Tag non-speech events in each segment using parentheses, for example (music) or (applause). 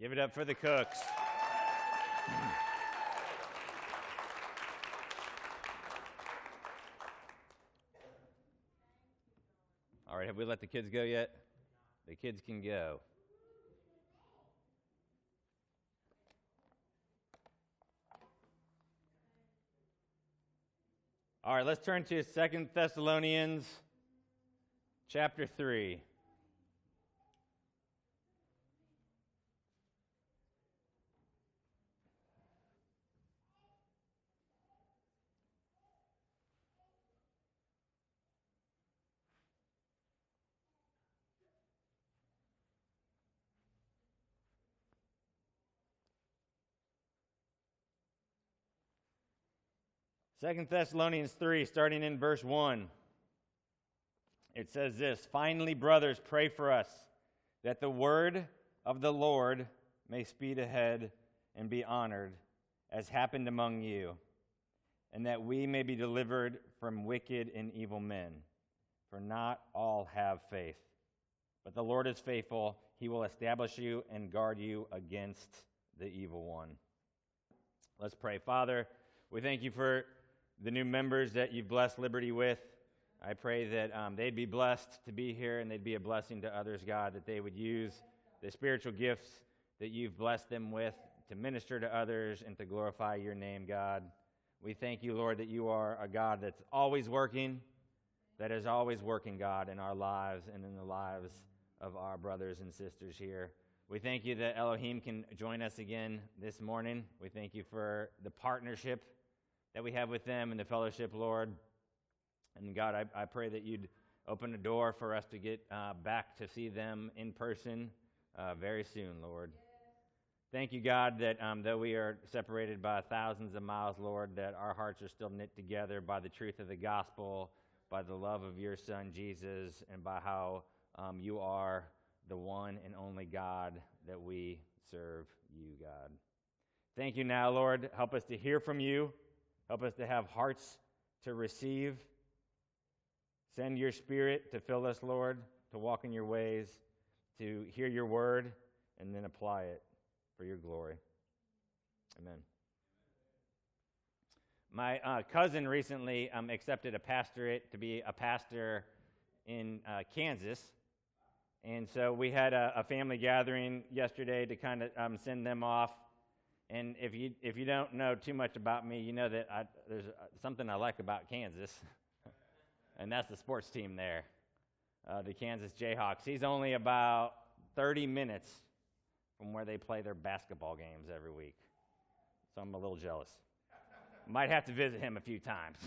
Give it up for the cooks. All right, have we let the kids go yet? The kids can go. All right, let's turn to Second Thessalonians chapter 3. Second Thessalonians 3, starting in verse 1. It says this Finally, brothers, pray for us that the word of the Lord may speed ahead and be honored, as happened among you, and that we may be delivered from wicked and evil men. For not all have faith. But the Lord is faithful. He will establish you and guard you against the evil one. Let's pray. Father, we thank you for the new members that you've blessed Liberty with. I pray that um, they'd be blessed to be here and they'd be a blessing to others, God, that they would use the spiritual gifts that you've blessed them with to minister to others and to glorify your name, God. We thank you, Lord, that you are a God that's always working, that is always working, God, in our lives and in the lives of our brothers and sisters here. We thank you that Elohim can join us again this morning. We thank you for the partnership that we have with them in the fellowship, Lord. And God, I, I pray that you'd open a door for us to get uh, back to see them in person uh, very soon, Lord. Thank you, God, that um, though we are separated by thousands of miles, Lord, that our hearts are still knit together by the truth of the gospel, by the love of your Son, Jesus, and by how um, you are the one and only God that we serve you, God. Thank you now, Lord. Help us to hear from you. Help us to have hearts to receive. Send your spirit to fill us, Lord, to walk in your ways, to hear your word, and then apply it for your glory. Amen. My uh, cousin recently um, accepted a pastorate to be a pastor in uh, Kansas. And so we had a, a, family gathering yesterday to kind of um, send them off and if you, if you don't know too much about me, you know that I, there's something I like about Kansas, (laughs) and that's the sports team there, uh, the Kansas Jayhawks. He's only about 30 minutes from where they play their basketball games every week. So I'm a little jealous. Might have to visit him a few times.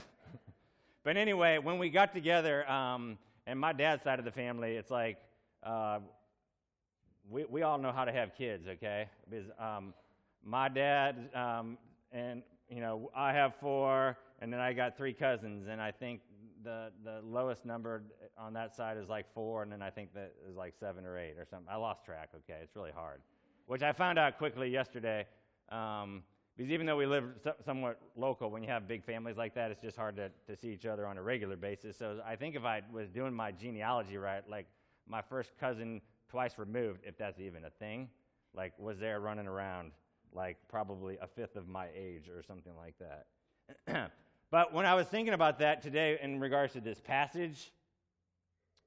(laughs) but anyway, when we got together, um, and my dad's side of the family, it's like uh, we, we all know how to have kids, okay? Because um, my dad um, and you know I have four, and then I got three cousins, and I think the the lowest number on that side is like four, and then I think that is like seven or eight or something. I lost track. Okay, it's really hard, which I found out quickly yesterday. Um, because even though we live somewhat local, when you have big families like that, it's just hard to, to see each other on a regular basis. So I think if I was doing my genealogy right, like my first cousin twice removed, if that's even a thing, like was there running around like probably a fifth of my age or something like that. (clears throat) but when I was thinking about that today in regards to this passage,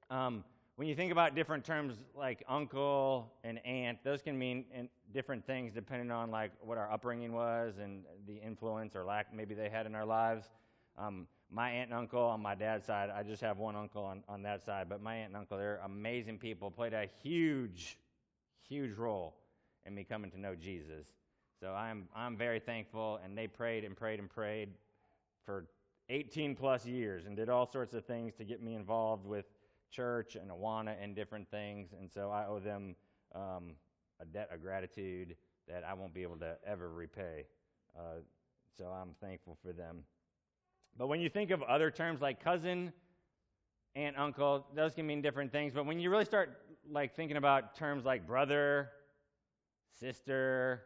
um, when you think about different terms like uncle and aunt, those can mean different things depending on like what our upbringing was and the influence or lack maybe they had in our lives. Um, my aunt and uncle on my dad's side, I just have one uncle on, on that side, but my aunt and uncle, they're amazing people, played a huge, huge role in me coming to know Jesus. So I'm, I'm very thankful. And they prayed and prayed and prayed for 18 plus years and did all sorts of things to get me involved with church and Awana and different things. And so I owe them um, a debt of gratitude that I won't be able to ever repay. Uh, so I'm thankful for them. But when you think of other terms like cousin, aunt, uncle, those can mean different things. But when you really start like thinking about terms like brother, sister,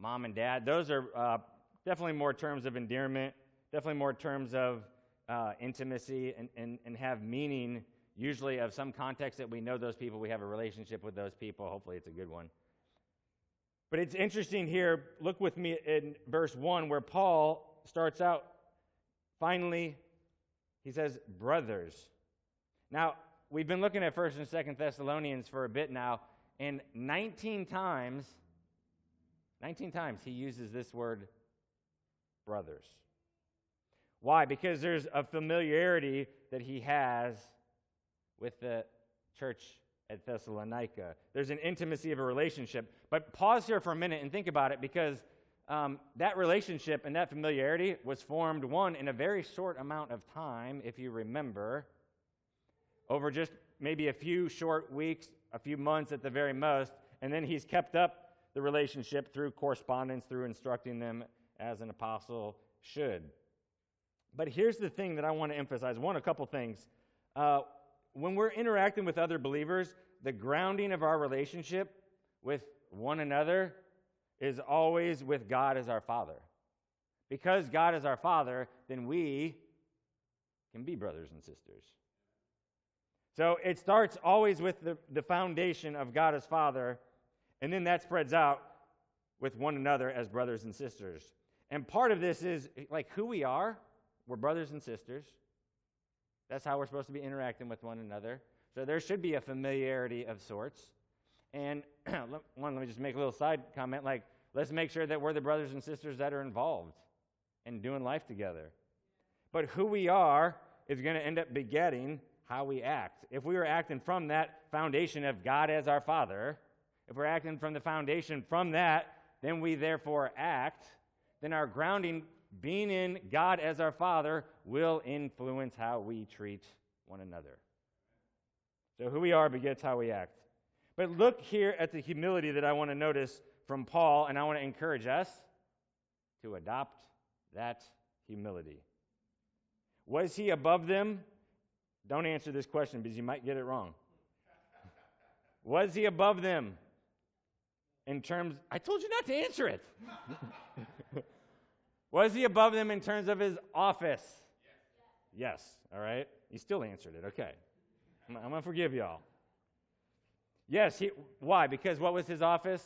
mom and dad. Those are uh, definitely more terms of endearment, definitely more terms of uh, intimacy, and, and, and have meaning, usually of some context that we know those people, we have a relationship with those people. Hopefully, it's a good one. But it's interesting here. Look with me in verse 1 where Paul starts out. Finally, he says, brothers. Now, we've been looking at 1st and 2nd Thessalonians for a bit now, and 19 times, 19 times he uses this word brothers. Why? Because there's a familiarity that he has with the church at Thessalonica. There's an intimacy of a relationship. But pause here for a minute and think about it because um, that relationship and that familiarity was formed, one, in a very short amount of time, if you remember, over just maybe a few short weeks, a few months at the very most. And then he's kept up the relationship through correspondence, through instructing them as an apostle should. But here's the thing that I want to emphasize one, a couple things. Uh, when we're interacting with other believers, the grounding of our relationship with one another is always with God as our Father. Because God is our Father, then we can be brothers and sisters. So it starts always with the, the foundation of God as Father, and then that spreads out with one another as brothers and sisters. And part of this is like who we are. We're brothers and sisters. That's how we're supposed to be interacting with one another. So there should be a familiarity of sorts. And (clears throat) one, let me just make a little side comment like, let's make sure that we're the brothers and sisters that are involved in doing life together. But who we are is going to end up begetting how we act. If we are acting from that foundation of God as our Father, if we're acting from the foundation from that, then we therefore act, then our grounding being in God as our Father will influence how we treat one another. So, who we are begets how we act. But look here at the humility that I want to notice from Paul, and I want to encourage us to adopt that humility. Was he above them? Don't answer this question because you might get it wrong. (laughs) Was he above them in terms? I told you not to answer it. (laughs) Was he above them in terms of his office? Yes. yes. All right. He still answered it. Okay. I'm, I'm going to forgive y'all. Yes. He, why? Because what was his office?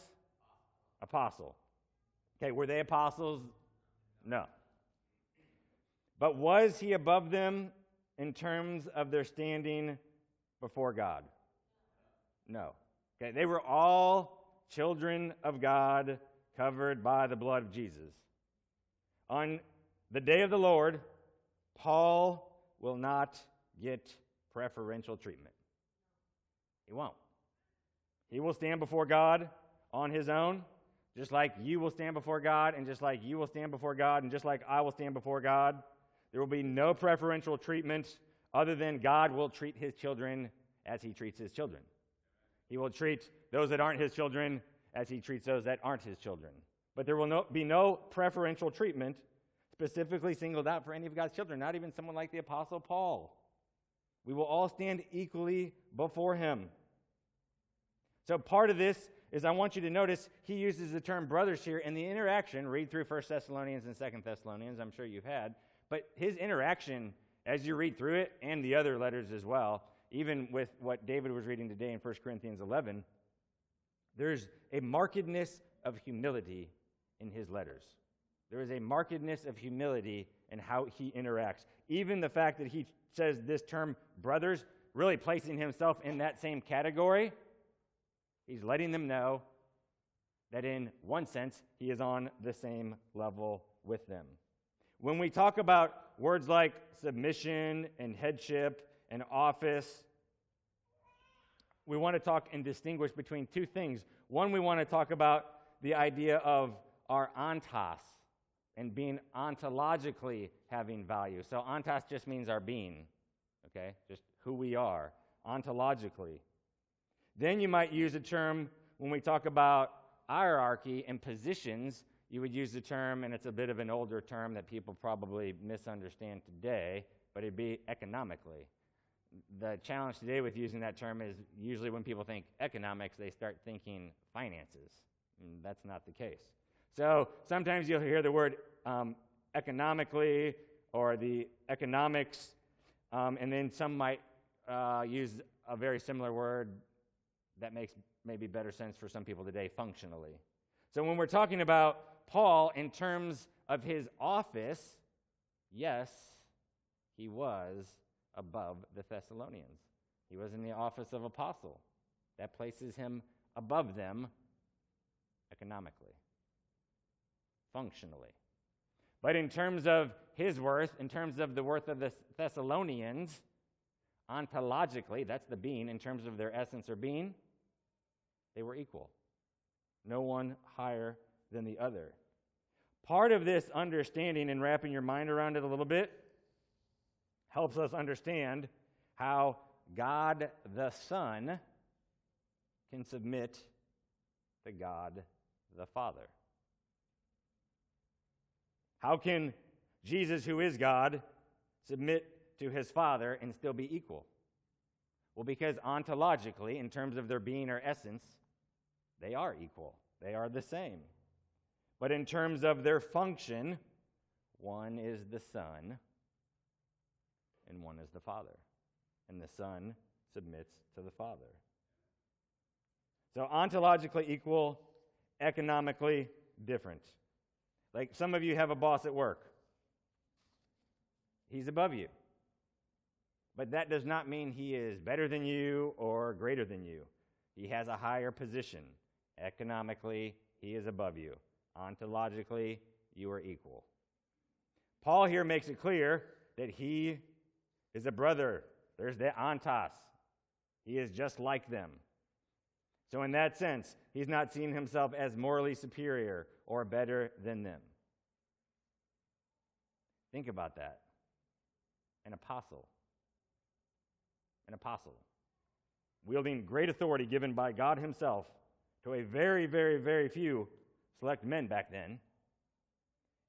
Apostle. Okay. Were they apostles? No. But was he above them in terms of their standing before God? No. Okay. They were all children of God covered by the blood of Jesus. On the day of the Lord, Paul will not get preferential treatment. He won't. He will stand before God on his own, just like you will stand before God, and just like you will stand before God, and just like I will stand before God. There will be no preferential treatment other than God will treat his children as he treats his children. He will treat those that aren't his children as he treats those that aren't his children. But there will no, be no preferential treatment specifically singled out for any of God's children, not even someone like the Apostle Paul. We will all stand equally before him. So, part of this is I want you to notice he uses the term brothers here in the interaction. Read through 1 Thessalonians and 2 Thessalonians, I'm sure you've had. But his interaction, as you read through it, and the other letters as well, even with what David was reading today in 1 Corinthians 11, there's a markedness of humility in his letters. There is a markedness of humility in how he interacts. Even the fact that he says this term brothers, really placing himself in that same category, he's letting them know that in one sense, he is on the same level with them. When we talk about words like submission and headship and office, we want to talk and distinguish between two things. One, we want to talk about the idea of our ontos and being ontologically having value. So, ontos just means our being, okay? Just who we are, ontologically. Then you might use a term when we talk about hierarchy and positions, you would use the term, and it's a bit of an older term that people probably misunderstand today, but it'd be economically. The challenge today with using that term is usually when people think economics, they start thinking finances. And that's not the case. So sometimes you'll hear the word um, economically or the economics, um, and then some might uh, use a very similar word that makes maybe better sense for some people today functionally. So when we're talking about Paul in terms of his office, yes, he was above the Thessalonians. He was in the office of apostle. That places him above them economically, functionally. But in terms of his worth, in terms of the worth of the Thessalonians, ontologically, that's the being, in terms of their essence or being, they were equal. No one higher than the other. Part of this understanding and wrapping your mind around it a little bit helps us understand how God the Son can submit to God the Father. How can Jesus, who is God, submit to his Father and still be equal? Well, because ontologically, in terms of their being or essence, they are equal, they are the same. But in terms of their function, one is the Son and one is the Father. And the Son submits to the Father. So, ontologically equal, economically different. Like some of you have a boss at work, he's above you. But that does not mean he is better than you or greater than you. He has a higher position. Economically, he is above you. Ontologically, you are equal. Paul here makes it clear that he is a brother. There's the ontos. He is just like them. So, in that sense, he's not seeing himself as morally superior or better than them. Think about that. An apostle. An apostle. Wielding great authority given by God Himself to a very, very, very few select men back then.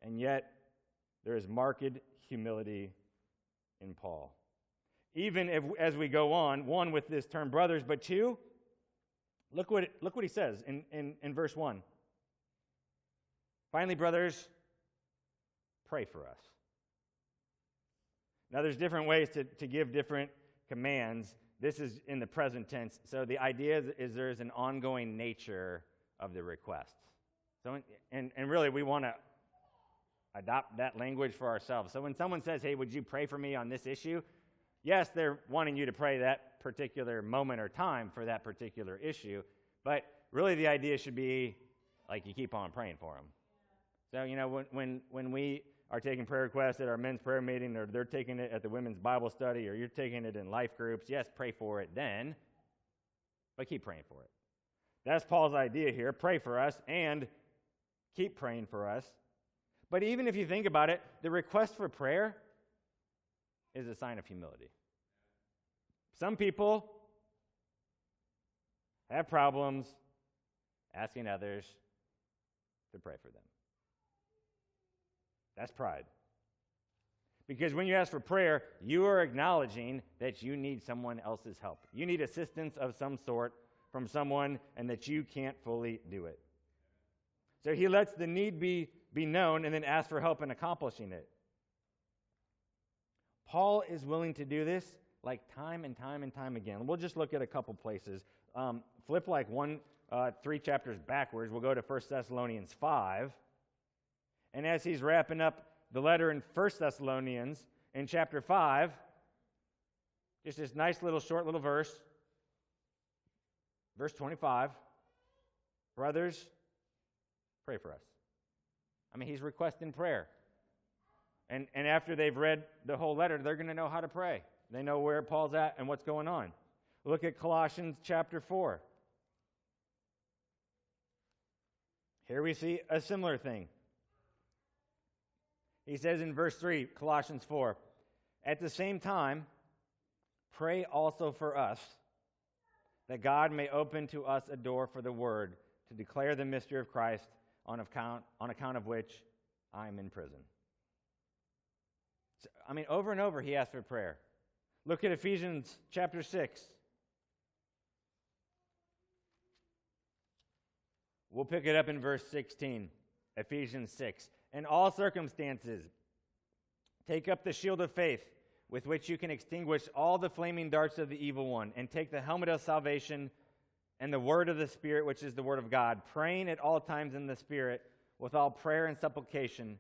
And yet, there is marked humility in Paul. Even if, as we go on, one with this term brothers, but two, look what, look what he says in, in, in verse 1. Finally, brothers, pray for us. Now, there's different ways to, to give different commands. This is in the present tense. So the idea is, is there's an ongoing nature of the requests. So, and, and really, we want to adopt that language for ourselves. So when someone says, hey, would you pray for me on this issue? Yes, they're wanting you to pray that particular moment or time for that particular issue. But really, the idea should be like you keep on praying for them. So, you know, when, when, when we are taking prayer requests at our men's prayer meeting, or they're taking it at the women's Bible study, or you're taking it in life groups, yes, pray for it then, but keep praying for it. That's Paul's idea here. Pray for us and keep praying for us. But even if you think about it, the request for prayer is a sign of humility. Some people have problems asking others to pray for them. That's pride. Because when you ask for prayer, you are acknowledging that you need someone else's help. You need assistance of some sort from someone and that you can't fully do it. So he lets the need be, be known and then ask for help in accomplishing it. Paul is willing to do this like time and time and time again. We'll just look at a couple places. Um, flip like one, uh, three chapters backwards. We'll go to 1 Thessalonians 5. And as he's wrapping up the letter in 1 Thessalonians in chapter 5, just this nice little short little verse, verse 25 Brothers, pray for us. I mean, he's requesting prayer. And, and after they've read the whole letter, they're going to know how to pray. They know where Paul's at and what's going on. Look at Colossians chapter 4. Here we see a similar thing. He says in verse 3, Colossians 4, At the same time, pray also for us, that God may open to us a door for the word to declare the mystery of Christ, on account, on account of which I am in prison. So, I mean, over and over he asked for prayer. Look at Ephesians chapter 6. We'll pick it up in verse 16, Ephesians 6 in all circumstances. Take up the shield of faith with which you can extinguish all the flaming darts of the evil one, and take the helmet of salvation and the word of the Spirit, which is the word of God, praying at all times in the Spirit with all prayer and supplication.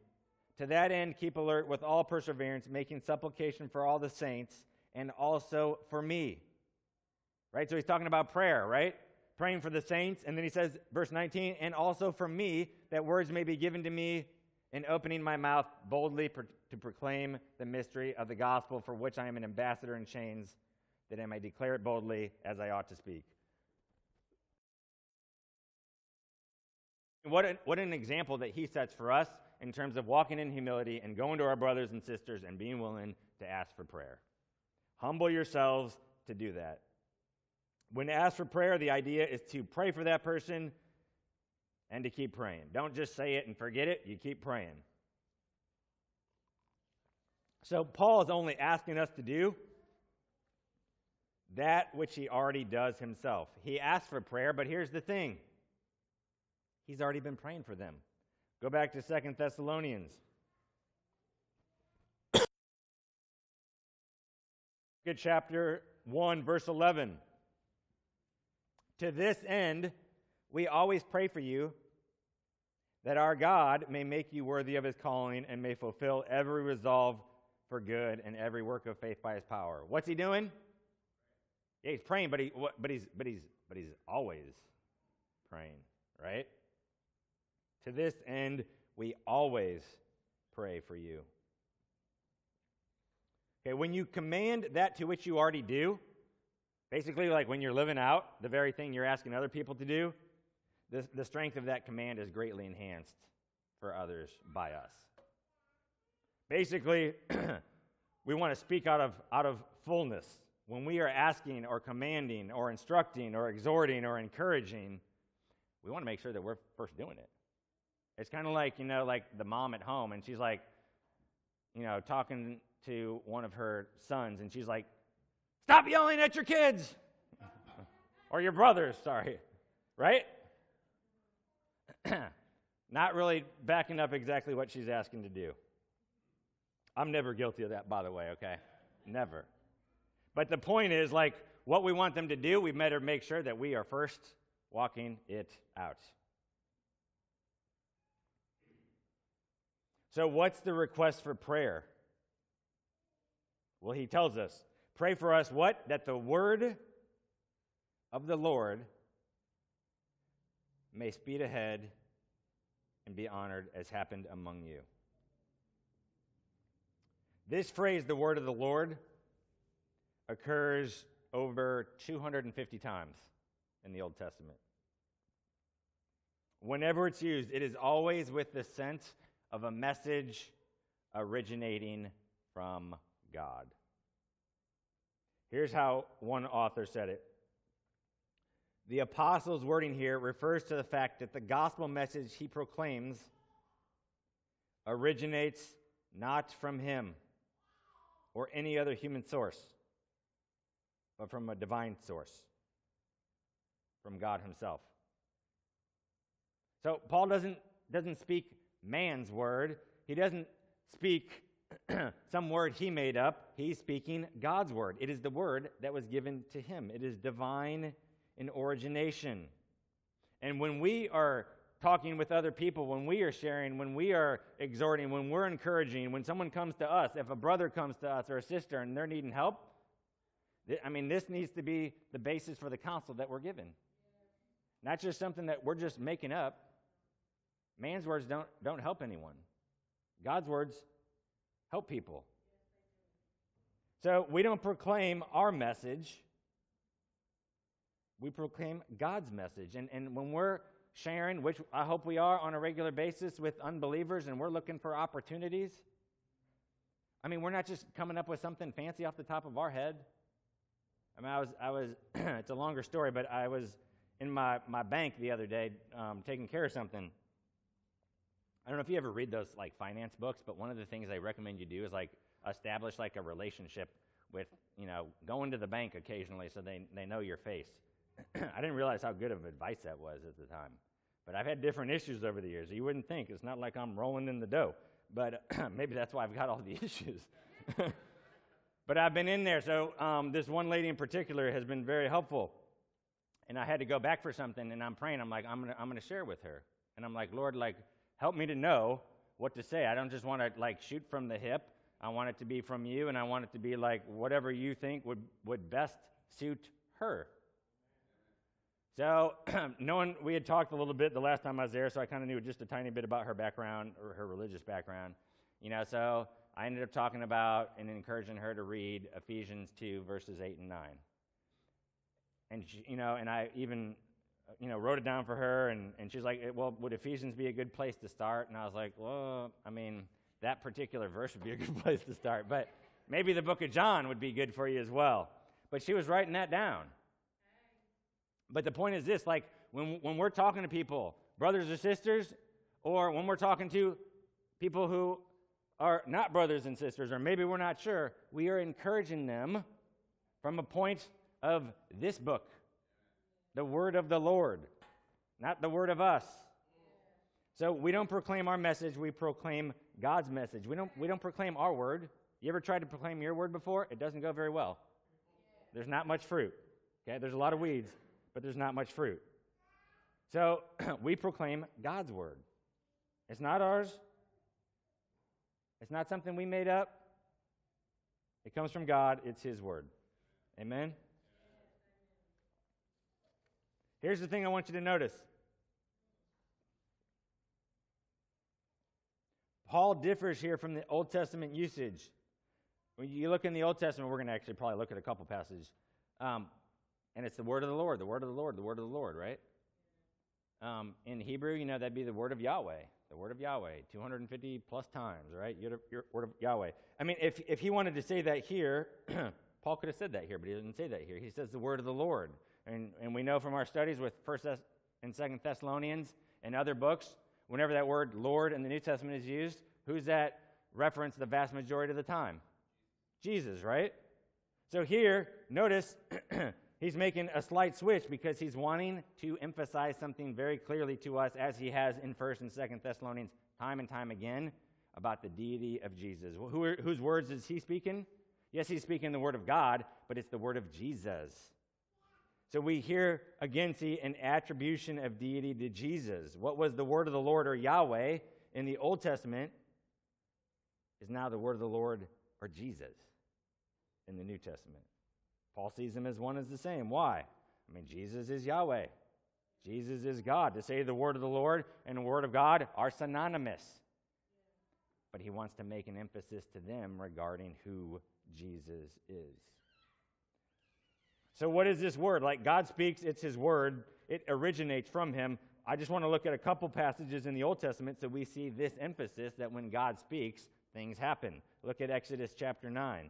To that end, keep alert with all perseverance, making supplication for all the saints and also for me. Right? So he's talking about prayer, right? Praying for the saints. And then he says, verse 19, and also for me, that words may be given to me in opening my mouth boldly to proclaim the mystery of the gospel for which I am an ambassador in chains, that I may declare it boldly as I ought to speak. What an, what an example that he sets for us in terms of walking in humility and going to our brothers and sisters and being willing to ask for prayer. Humble yourselves to do that. When asked for prayer, the idea is to pray for that person and to keep praying. Don't just say it and forget it, you keep praying. So, Paul is only asking us to do that which he already does himself. He asks for prayer, but here's the thing he's already been praying for them. Go back to Second Thessalonians. (coughs) Good chapter 1, verse 11. To this end, we always pray for you that our God may make you worthy of his calling and may fulfill every resolve for good and every work of faith by his power. What's he doing? Yeah, he's praying, but, he, but, he's, but, he's, but he's always praying, right? To this end, we always pray for you. Okay, when you command that to which you already do, basically, like when you're living out the very thing you're asking other people to do, the, the strength of that command is greatly enhanced for others by us. Basically, (clears throat) we want to speak out of, out of fullness. When we are asking or commanding or instructing or exhorting or encouraging, we want to make sure that we're first doing it. It's kind of like, you know, like the mom at home, and she's like, you know, talking to one of her sons, and she's like, Stop yelling at your kids! or your brothers, sorry. Right? (clears throat) Not really backing up exactly what she's asking to do. I'm never guilty of that, by the way, okay? Never. But the point is, like, what we want them to do, we better make sure that we are first walking it out. So, what's the request for prayer? Well, he tells us pray for us what? That the word of the Lord may speed ahead and be honored as happened among you. This phrase, the word of the Lord, occurs over 250 times in the Old Testament. Whenever it's used, it is always with the sense of a message originating from God. Here's how one author said it The apostle's wording here refers to the fact that the gospel message he proclaims originates not from him or any other human source, but from a divine source, from God Himself. So Paul doesn't, doesn't speak man's word. He doesn't speak (clears throat) some word he made up. He's speaking God's word. It is the word that was given to him, it is divine in origination. And when we are talking with other people, when we are sharing, when we are exhorting, when we're encouraging, when someone comes to us, if a brother comes to us or a sister and they're needing help, I mean, this needs to be the basis for the counsel that we're given. Not just something that we're just making up. Man's words don't, don't help anyone. God's words help people. So we don't proclaim our message, we proclaim God's message. And, and when we're sharing, which I hope we are on a regular basis with unbelievers, and we're looking for opportunities, I mean, we're not just coming up with something fancy off the top of our head. I mean, I was, I was (clears throat) it's a longer story, but I was in my, my bank the other day um, taking care of something. I don't know if you ever read those like finance books, but one of the things I recommend you do is like establish like a relationship with, you know, going to the bank occasionally so they, they know your face. (clears throat) I didn't realize how good of advice that was at the time. But I've had different issues over the years. You wouldn't think. It's not like I'm rolling in the dough. But (clears throat) maybe that's why I've got all the (laughs) issues. but I've been in there. So um, this one lady in particular has been very helpful. and I had to go back for something, and I'm praying. I'm like, I'm gonna, I'm gonna share with her, and I'm like, Lord, like, help me to know what to say. I don't just want to like shoot from the hip. I want it to be from you, and I want it to be like whatever you think would would best suit her. So, (clears throat) knowing we had talked a little bit the last time I was there, so I kind of knew just a tiny bit about her background or her religious background. You know, so I ended up talking about and encouraging her to read Ephesians 2, verses 8 and 9. And, she, you know, and I even, you know, wrote it down for her, and, and she's like, well, would Ephesians be a good place to start? And I was like, well, I mean, that particular verse would be a good (laughs) place to start, but maybe the book of John would be good for you as well. But she was writing that down. But the point is this like, when, when we're talking to people, brothers or sisters, or when we're talking to people who are not brothers and sisters, or maybe we're not sure, we are encouraging them from a point of this book, the word of the Lord, not the word of us. So we don't proclaim our message, we proclaim God's message. We don't, we don't proclaim our word. You ever tried to proclaim your word before? It doesn't go very well. There's not much fruit. Okay, there's a lot of weeds but there's not much fruit. So (clears throat) we proclaim God's word. It's not ours, it's not something we made up. It comes from God, it's His word. Amen? Here's the thing I want you to notice Paul differs here from the Old Testament usage. When you look in the Old Testament, we're going to actually probably look at a couple passages. Um, and it's the word of the Lord, the word of the Lord, the word of the Lord, right? Um, in Hebrew, you know, that'd be the word of Yahweh, the word of Yahweh, 250 plus times, right? Your, your word of Yahweh. I mean, if, if he wanted to say that here, (clears throat) Paul could have said that here, but he doesn't say that here. He says the word of the Lord. And, and we know from our studies with 1st and 2nd Thessalonians and other books, whenever that word Lord in the New Testament is used, who's that reference the vast majority of the time? Jesus, right? So here, notice (clears throat) He's making a slight switch because he's wanting to emphasize something very clearly to us, as he has in 1st and 2nd Thessalonians time and time again, about the deity of Jesus. Who are, whose words is he speaking? Yes, he's speaking the word of God, but it's the word of Jesus. So we here again see an attribution of deity to Jesus. What was the word of the Lord or Yahweh in the Old Testament is now the word of the Lord or Jesus in the New Testament. Paul sees them as one as the same. Why? I mean, Jesus is Yahweh. Jesus is God. To say the word of the Lord and the word of God are synonymous. But he wants to make an emphasis to them regarding who Jesus is. So, what is this word? Like God speaks, it's his word, it originates from him. I just want to look at a couple passages in the Old Testament so we see this emphasis that when God speaks, things happen. Look at Exodus chapter 9.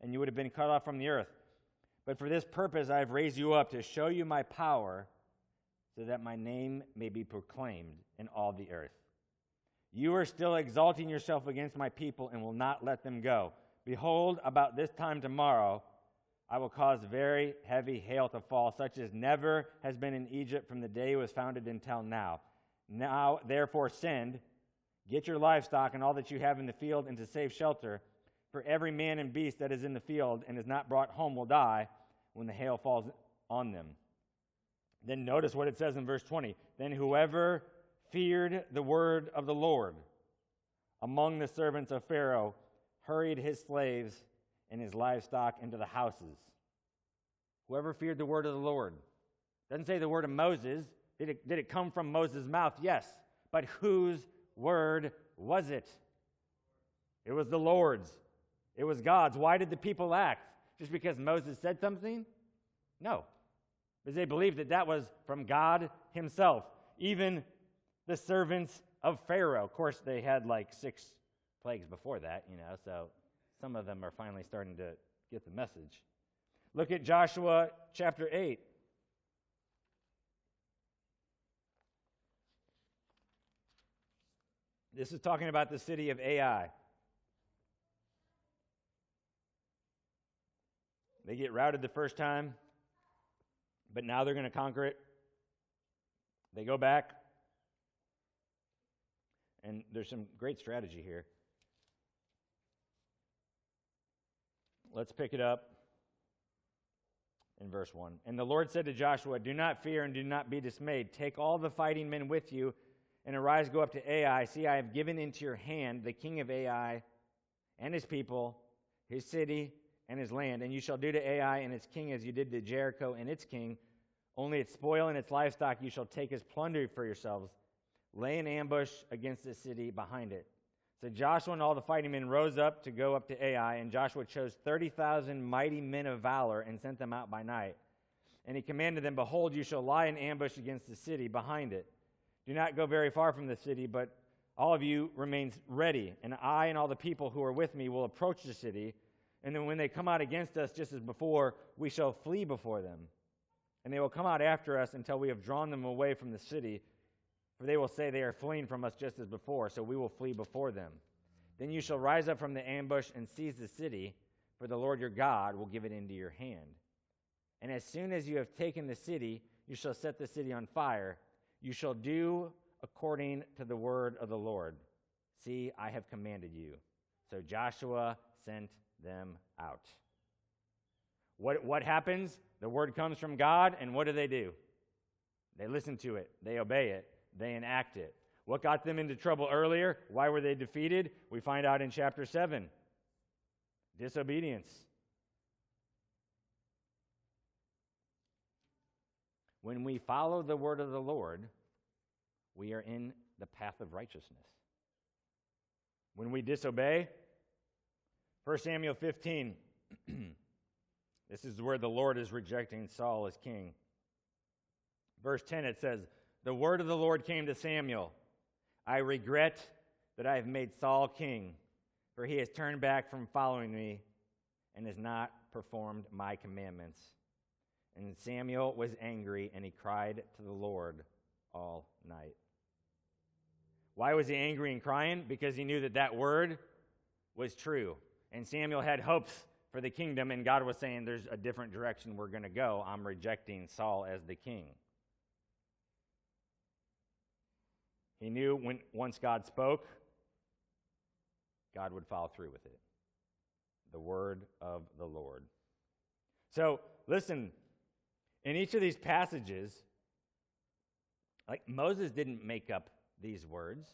and you would have been cut off from the earth. But for this purpose I have raised you up to show you my power, so that my name may be proclaimed in all the earth. You are still exalting yourself against my people and will not let them go. Behold, about this time tomorrow, I will cause very heavy hail to fall, such as never has been in Egypt from the day it was founded until now. Now, therefore, send, get your livestock and all that you have in the field into safe shelter for every man and beast that is in the field and is not brought home will die when the hail falls on them. Then notice what it says in verse 20. Then whoever feared the word of the Lord among the servants of Pharaoh hurried his slaves and his livestock into the houses. Whoever feared the word of the Lord. Doesn't say the word of Moses. Did it, did it come from Moses' mouth? Yes. But whose word was it? It was the Lord's. It was God's. Why did the people act? Just because Moses said something? No. because they believed that that was from God Himself. Even the servants of Pharaoh. Of course, they had like six plagues before that, you know, so some of them are finally starting to get the message. Look at Joshua chapter 8. This is talking about the city of Ai. They get routed the first time, but now they're going to conquer it. They go back, and there's some great strategy here. Let's pick it up in verse 1. And the Lord said to Joshua, Do not fear and do not be dismayed. Take all the fighting men with you and arise, go up to Ai. See, I have given into your hand the king of Ai and his people, his city, and his land. And you shall do to Ai and its king as you did to Jericho and its king. Only its spoil and its livestock you shall take as plunder for yourselves. Lay an ambush against the city behind it. So Joshua and all the fighting men rose up to go up to Ai, and Joshua chose 30,000 mighty men of valor and sent them out by night. And he commanded them, Behold, you shall lie in ambush against the city behind it. Do not go very far from the city, but all of you remain ready, and I and all the people who are with me will approach the city. And then when they come out against us, just as before, we shall flee before them. And they will come out after us until we have drawn them away from the city for they will say, They are fleeing from us just as before, so we will flee before them. Then you shall rise up from the ambush and seize the city, for the Lord your God will give it into your hand. And as soon as you have taken the city, you shall set the city on fire. You shall do according to the word of the Lord. See, I have commanded you. So Joshua sent them out. What, what happens? The word comes from God, and what do they do? They listen to it, they obey it they enact it. What got them into trouble earlier? Why were they defeated? We find out in chapter 7 disobedience. When we follow the word of the Lord, we are in the path of righteousness. When we disobey, 1 Samuel 15, (clears throat) this is where the Lord is rejecting Saul as king. Verse 10, it says, the word of the Lord came to Samuel I regret that I have made Saul king, for he has turned back from following me and has not performed my commandments. And Samuel was angry, and he cried to the Lord all night. Why was he angry and crying? Because he knew that that word was true. And Samuel had hopes for the kingdom, and God was saying, There's a different direction we're going to go. I'm rejecting Saul as the king. He knew when once God spoke, God would follow through with it. The word of the Lord. So, listen, in each of these passages, like Moses didn't make up these words.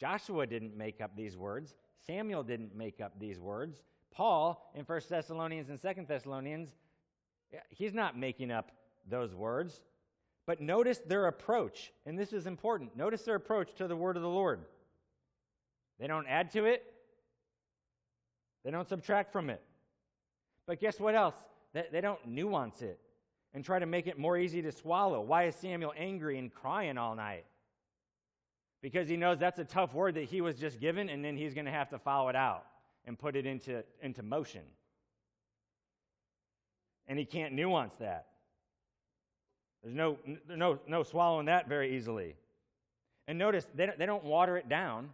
Joshua didn't make up these words. Samuel didn't make up these words. Paul in 1 Thessalonians and 2 Thessalonians, he's not making up those words. But notice their approach, and this is important. Notice their approach to the word of the Lord. They don't add to it, they don't subtract from it. But guess what else? They, don't nuance it and try to make it more easy to swallow. Why is Samuel angry and crying all night? Because he knows that's a tough word that he was just given, and then he's going to have to follow it out and put it into, into motion. And he can't nuance that. There's no, no, no swallowing that very easily. And notice, they don't, they don't water it down,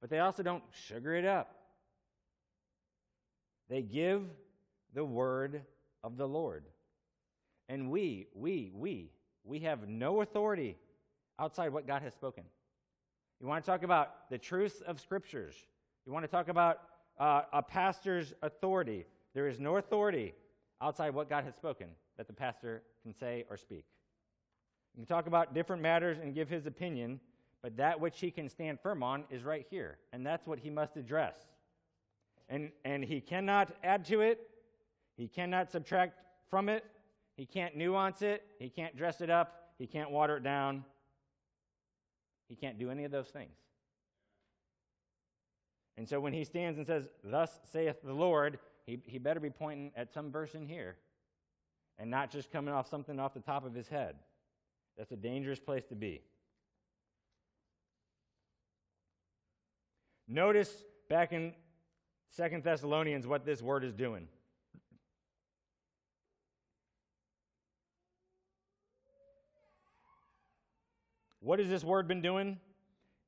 but they also don't sugar it up. They give the word of the Lord. And we, we, we, we have no authority outside what God has spoken. You want to talk about the truths of scriptures. You want to talk about uh, a pastor's authority. There is no authority outside what God has spoken that the pastor can say or speak. You can talk about different matters and give his opinion, but that which he can stand firm on is right here, and that's what he must address. And, and he cannot add to it, he cannot subtract from it, he can't nuance it, he can't dress it up, he can't water it down, he can't do any of those things. And so when he stands and says, Thus saith the Lord, he, he better be pointing at some verse in here and not just coming off something off the top of his head. That's a dangerous place to be. Notice back in Second Thessalonians what this word is doing. What has this word been doing?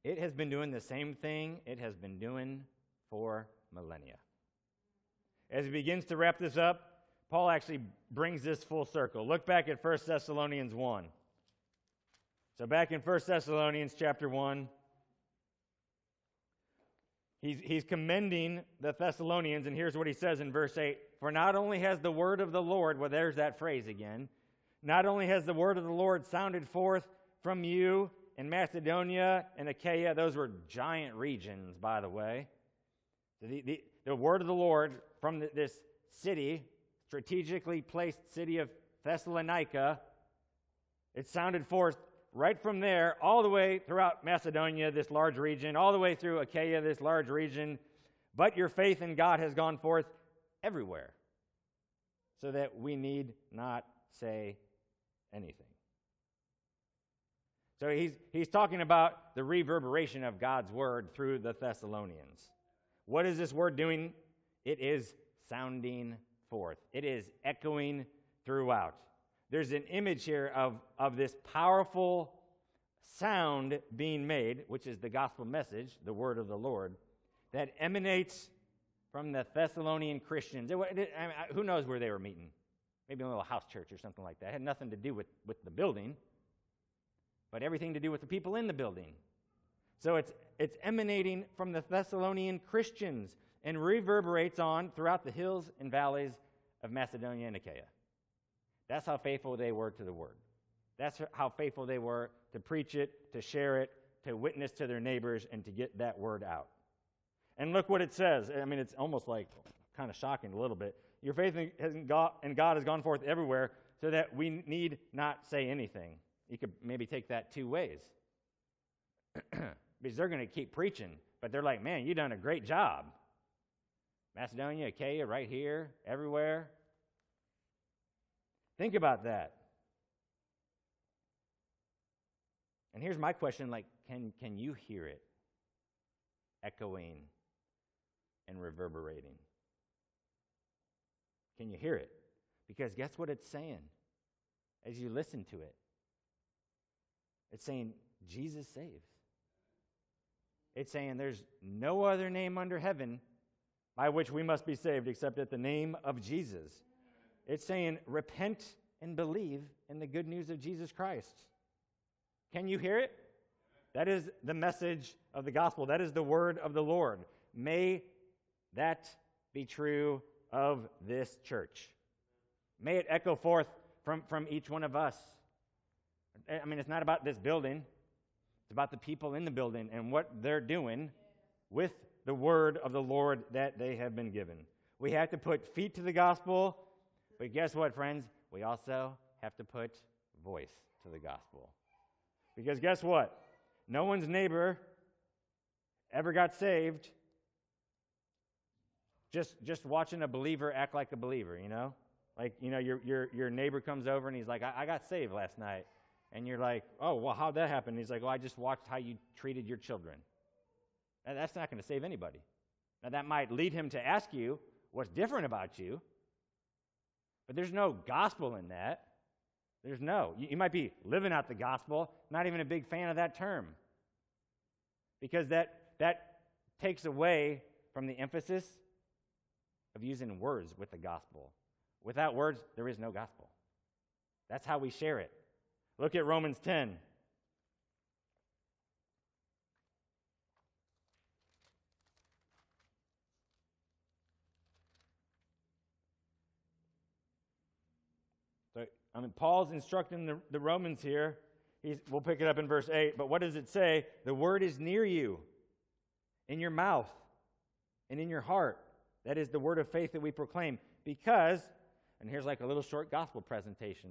It has been doing the same thing it has been doing for millennia. As he begins to wrap this up, Paul actually brings this full circle. Look back at 1 Thessalonians 1. So back in 1 Thessalonians chapter 1, he's, he's commending the Thessalonians, and here's what he says in verse 8 For not only has the word of the Lord, well, there's that phrase again, not only has the word of the Lord sounded forth from you in Macedonia and Achaia, those were giant regions, by the way. The, the, the word of the Lord from the, this city, strategically placed city of Thessalonica, it sounded forth right from there, all the way throughout Macedonia, this large region, all the way through Achaia, this large region. But your faith in God has gone forth everywhere, so that we need not say anything. So he's, he's talking about the reverberation of God's word through the Thessalonians. What is this word doing? It is sounding forth, it is echoing throughout. There's an image here of, of this powerful sound being made, which is the gospel message, the word of the Lord, that emanates from the Thessalonian Christians. It, it, I mean, who knows where they were meeting? Maybe a little house church or something like that. It had nothing to do with, with the building but everything to do with the people in the building. So it's, it's emanating from the Thessalonian Christians and reverberates on throughout the hills and valleys of Macedonia and Achaia. That's how faithful they were to the word. That's how faithful they were to preach it, to share it, to witness to their neighbors, and to get that word out. And look what it says. I mean, it's almost like kind of shocking a little bit. Your faith in God, has gone forth everywhere, so that we need not say anything. You could maybe take that two ways. (clears throat) because they're going to keep preaching, but they're like, man, you've done a great job. Macedonia, Achaia, right here, everywhere. Think about that. And here's my question like, can, can you hear it echoing and reverberating? Can you hear it? Because guess what it's saying as you listen to it? It's saying Jesus saves. It's saying there's no other name under heaven by which we must be saved except at the name of Jesus. It's saying repent and believe in the good news of Jesus Christ. Can you hear it? That is the message of the gospel. That is the word of the Lord. May that be true of this church. May it echo forth from, from each one of us. Eh, I mean, it's not about this building, it's about the people in the building and what they're doing with the word of the Lord that they have been given. We have to put feet to the gospel, but guess what, friends? We also have to put voice to the gospel. Because guess what? No one's neighbor ever got saved just just watching a believer act like a believer, you know? Like, you know, your your your neighbor comes over and he's like, I, I got saved last night. And you're like, oh, well, how'd that happen? And he's like, well, I just watched how you treated your children. That's not going to save anybody. Now, that might lead him to ask you what's different about you, but there's no gospel in that. There's no. You, you might be living out the gospel, not even a big fan of that term, because that, that takes away from the emphasis of using words with the gospel. Without words, there is no gospel. That's how we share it. Look at Romans 10. So, I mean, Paul's instructing the, the Romans here. He's, we'll pick it up in verse 8. But what does it say? The word is near you, in your mouth, and in your heart. That is the word of faith that we proclaim. Because, and here's like a little short gospel presentation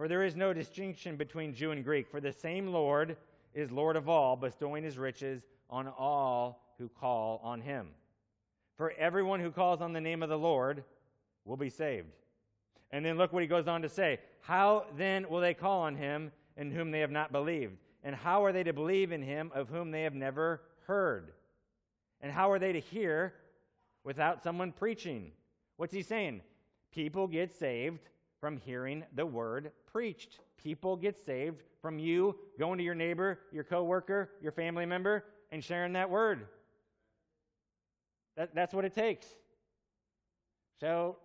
For there is no distinction between Jew and Greek, for the same Lord is Lord of all, bestowing his riches on all who call on him. For everyone who calls on the name of the Lord will be saved. And then look what he goes on to say. How then will they call on him in whom they have not believed? And how are they to believe in him of whom they have never heard? And how are they to hear without someone preaching? What's he saying? People get saved from hearing the word preached. People get saved from you going to your neighbor, your coworker, your family member, and sharing that word. That, that's what it takes. So,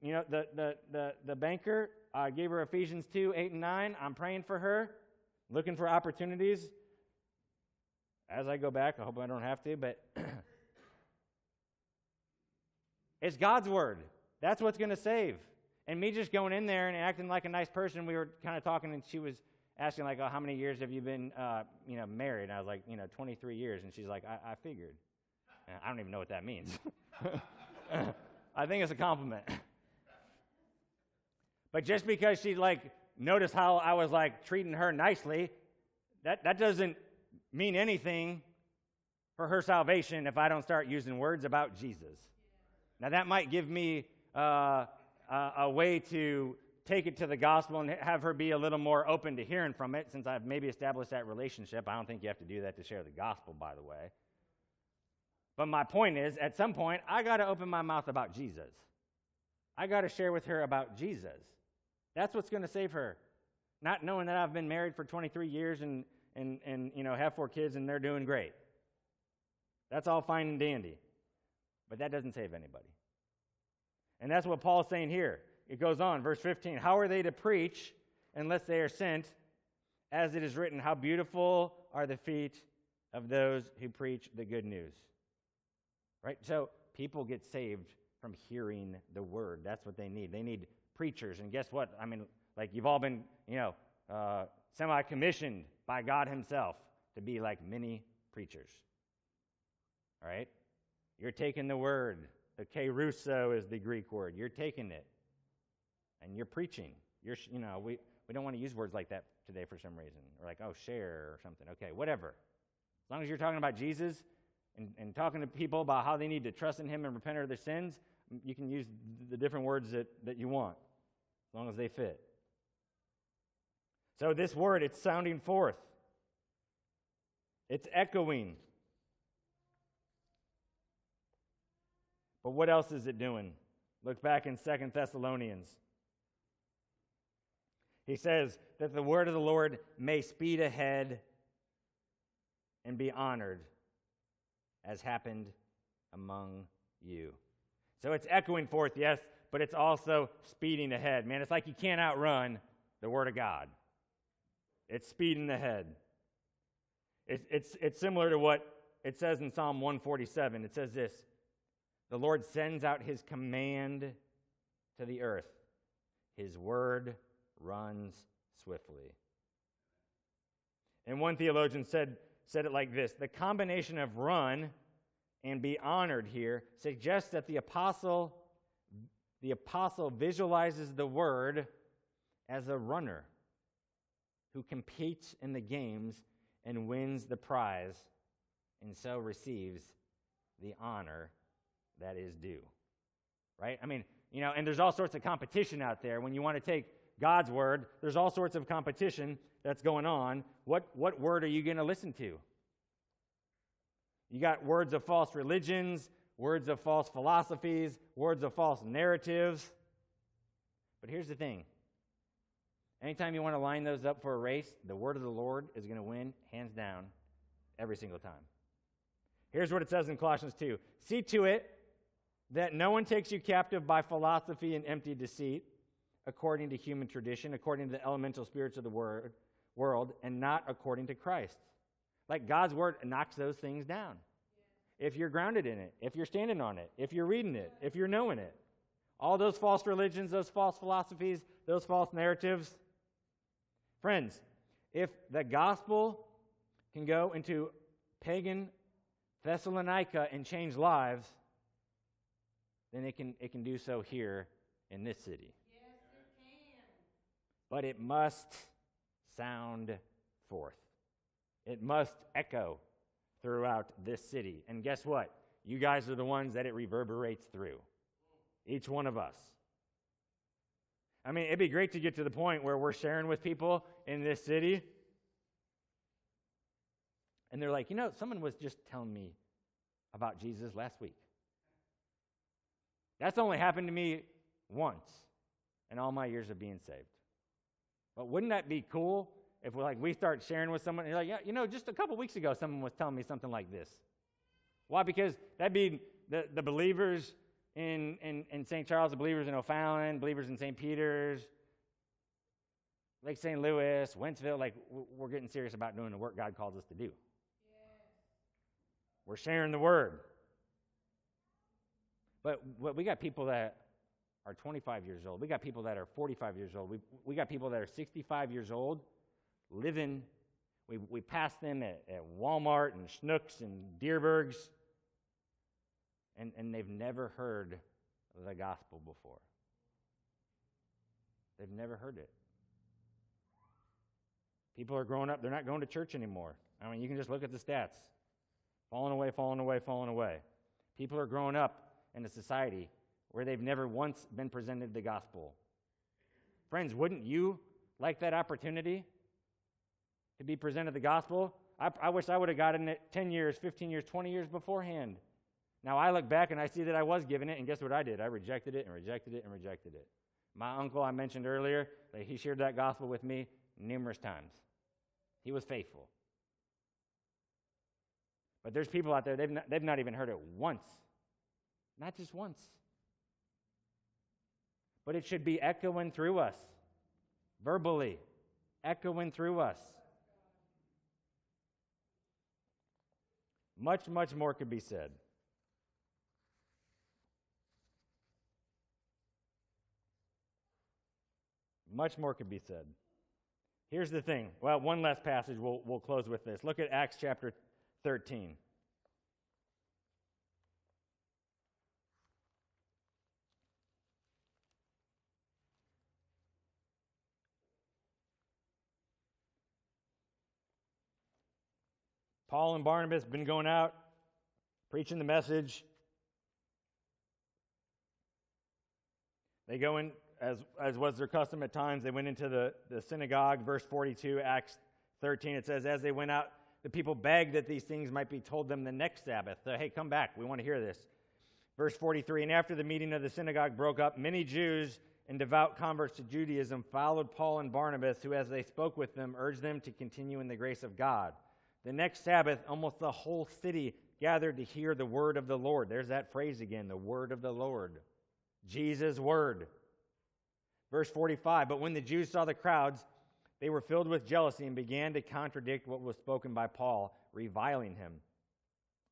you know, the, the, the, the banker uh, gave her Ephesians 2 8 and 9. I'm praying for her, looking for opportunities. As I go back, I hope I don't have to, but (clears throat) it's God's word. That's what's going to save. And me just going in there and acting like a nice person, we were kind of talking, and she was asking, like, oh, how many years have you been, uh, you know, married? And I was like, you know, 23 years. And she's like, I, I figured. And I don't even know what that means. (laughs) I think it's a compliment. But just because she, like, noticed how I was, like, treating her nicely, that, that doesn't mean anything for her salvation if I don't start using words about Jesus. Now, that might give me uh, uh, a way to take it to the gospel and have her be a little more open to hearing from it since I've maybe established that relationship. I don't think you have to do that to share the gospel, by the way. But my point is, at some point, I got to open my mouth about Jesus. I got to share with her about Jesus. That's what's going to save her. Not knowing that I've been married for 23 years and, and, and you know, have four kids and they're doing great. That's all fine and dandy. But that doesn't save anybody. And that's what Paul's saying here. It goes on, verse 15. How are they to preach unless they are sent? As it is written, How beautiful are the feet of those who preach the good news. Right? So people get saved from hearing the word. That's what they need. They need preachers. And guess what? I mean, like you've all been, you know, uh, semi commissioned by God Himself to be like many preachers. All right? You're taking the word. The kerusso is the Greek word. You're taking it and you're preaching. You're, you know, we, we don't want to use words like that today for some reason. Or like, oh, share or something. Okay, whatever. As long as you're talking about Jesus and, and talking to people about how they need to trust in Him and repent of their sins, you can use the different words that, that you want, as long as they fit. So, this word, it's sounding forth, it's echoing. But what else is it doing? Look back in Second Thessalonians. He says that the word of the Lord may speed ahead and be honored, as happened among you. So it's echoing forth, yes, but it's also speeding ahead. Man, it's like you can't outrun the Word of God. It's speeding ahead. It's, it's, it's similar to what it says in Psalm 147. It says this The Lord sends out his command to the earth, his word runs swiftly. And one theologian said, said it like this The combination of run and be honored here suggests that the apostle the apostle visualizes the word as a runner who competes in the games and wins the prize and so receives the honor that is due right? I mean you know and there's all sorts of competition out there. When you want to take god's word there's all sorts of competition that's going on. What what word are you going to listen to? You got words of false religions, words of false philosophies, words of false narratives. But here's the thing. Anytime you want to line those up for a race, the word of the Lord is going to win, hands down, every single time. Here's what it says in Colossians 2 See to it that no one takes you captive by philosophy and empty deceit, according to human tradition, according to the elemental spirits of the word, world, and not according to Christ. Like God's word knocks those things down. If you're grounded in it, if you're standing on it, if you're reading it, if you're knowing it. All those false religions, those false philosophies, those false narratives, Friends, if the gospel can go into pagan Thessalonica and change lives, then it can, it can do so here in this city. Yes, it can. But it must sound forth, it must echo throughout this city. And guess what? You guys are the ones that it reverberates through, each one of us. I mean, it'd be great to get to the point where we're sharing with people in this city. And they're like, you know, someone was just telling me about Jesus last week. That's only happened to me once in all my years of being saved. But wouldn't that be cool if we like we start sharing with someone? You're like, yeah, you know, just a couple weeks ago, someone was telling me something like this. Why? Because that'd be the, the believers in, in, in St. Charles, the believers in O'Fallon, believers in St. Peter's, Lake St. Louis, Wentzville. Like we're getting serious about doing the work God calls us to do. Yes. We're sharing the word. But, but we got people that are 25 years old. We got people that are 45 years old. We, we got people that are 65 years old living. We, we pass them at, at Walmart and Schnucks and Dierbergs, and, and they've never heard the gospel before. They've never heard it. People are growing up, they're not going to church anymore. I mean, you can just look at the stats falling away, falling away, falling away. People are growing up in a society where they've never once been presented the gospel. Friends, wouldn't you like that opportunity to be presented the gospel? I, I wish I would have gotten it 10 years, 15 years, 20 years beforehand. Now I look back and I see that I was given it, and guess what I did? I rejected it and rejected it and rejected it. My uncle, I mentioned earlier, that he shared that gospel with me numerous times. He was faithful. But there's people out there, they've not, they've not even heard it once. Not just once. But it should be echoing through us, verbally, echoing through us. Much, much more could be said. Much more could be said. Here's the thing. Well, one last passage. We'll, we'll close with this. Look at Acts chapter 13. Paul and Barnabas have been going out preaching the message. They go in, as, as was their custom at times, they went into the, the synagogue. Verse 42, Acts 13, it says, As they went out, the people begged that these things might be told them the next Sabbath. So, hey, come back. We want to hear this. Verse 43, And after the meeting of the synagogue broke up, many Jews and devout converts to Judaism followed Paul and Barnabas, who, as they spoke with them, urged them to continue in the grace of God. The next Sabbath, almost the whole city gathered to hear the word of the Lord. There's that phrase again the word of the Lord. Jesus' word. Verse 45 But when the Jews saw the crowds, they were filled with jealousy and began to contradict what was spoken by Paul, reviling him.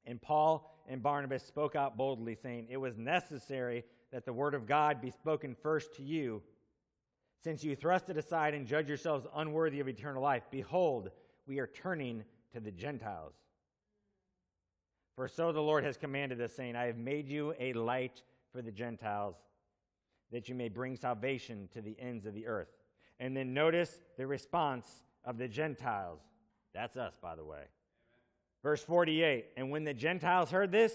And Paul and Barnabas spoke out boldly, saying, It was necessary that the word of God be spoken first to you. Since you thrust it aside and judge yourselves unworthy of eternal life, behold, we are turning to the Gentiles. For so the Lord has commanded us, saying, I have made you a light for the Gentiles, that you may bring salvation to the ends of the earth. And then notice the response of the Gentiles. That's us, by the way. Amen. Verse 48 And when the Gentiles heard this,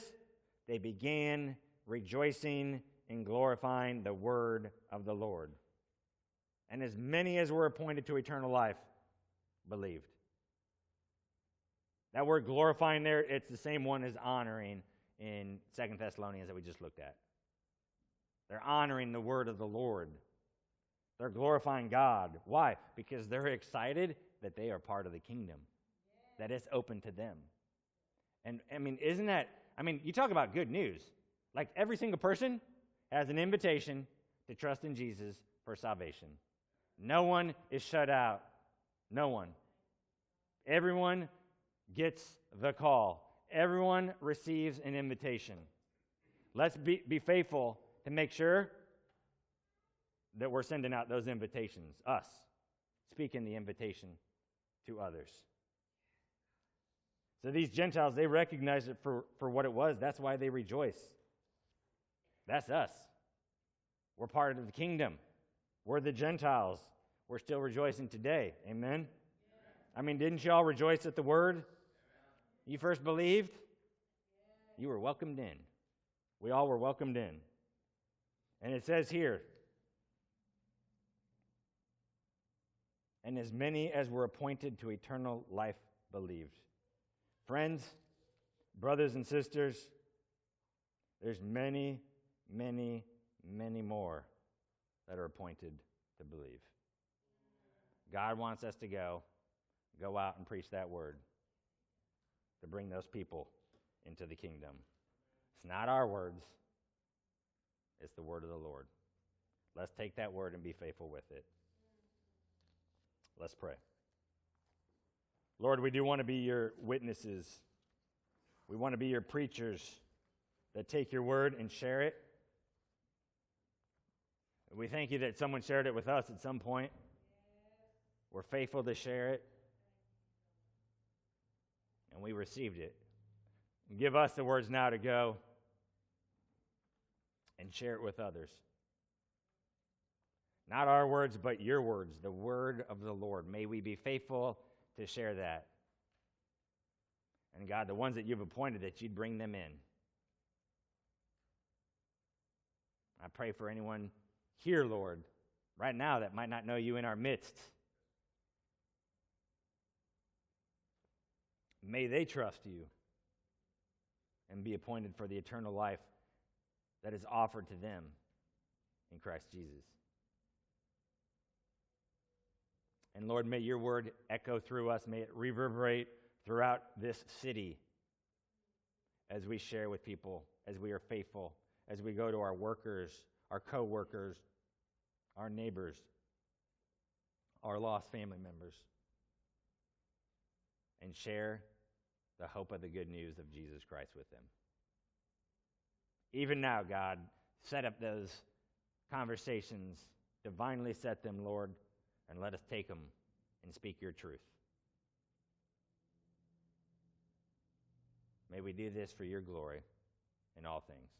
they began rejoicing and glorifying the word of the Lord. And as many as were appointed to eternal life believed. That word glorifying there, it's the same one as honoring in Second Thessalonians that we just looked at. They're honoring the word of the Lord. They're glorifying God. Why? Because they're excited that they are part of the kingdom, that it's open to them. And I mean, isn't that, I mean, you talk about good news. Like every single person has an invitation to trust in Jesus for salvation. No one is shut out. No one. Everyone gets the call. Everyone receives an invitation. Let's be, be faithful to make sure that we're sending out those invitations, us. speaking the invitation to others. So these Gentiles, they recognized it for, for what it was. That's why they rejoice. That's us. We're part of the kingdom. We're the Gentiles. We're still rejoicing today. Amen? I mean, didn't you all rejoice at the word? You first believed? You were welcomed in. We all were welcomed in. And it says here, and as many as were appointed to eternal life believed. Friends, brothers and sisters, there's many, many, many more that are appointed to believe. God wants us to go, go out and preach that word to bring those people into the kingdom. It's not our words, it's the word of the Lord. Let's take that word and be faithful with it. Let's pray. Lord, we do want to be your witnesses. We want to be your preachers that take your word and share it. We thank you that someone shared it with us at some point. We're faithful to share it. And we received it. Give us the words now to go and share it with others. Not our words, but your words, the word of the Lord. May we be faithful to share that. And God, the ones that you've appointed, that you'd bring them in. I pray for anyone here, Lord, right now that might not know you in our midst. May they trust you and be appointed for the eternal life that is offered to them in Christ Jesus. And Lord, may your word echo through us, may it reverberate throughout this city as we share with people, as we are faithful, as we go to our workers, our co workers, our neighbors, our lost family members, and share the hope of the good news of Jesus Christ with them. Even now, God, set up those conversations, divinely set them, Lord, and let us take them and speak your truth. May we do this for your glory in all things.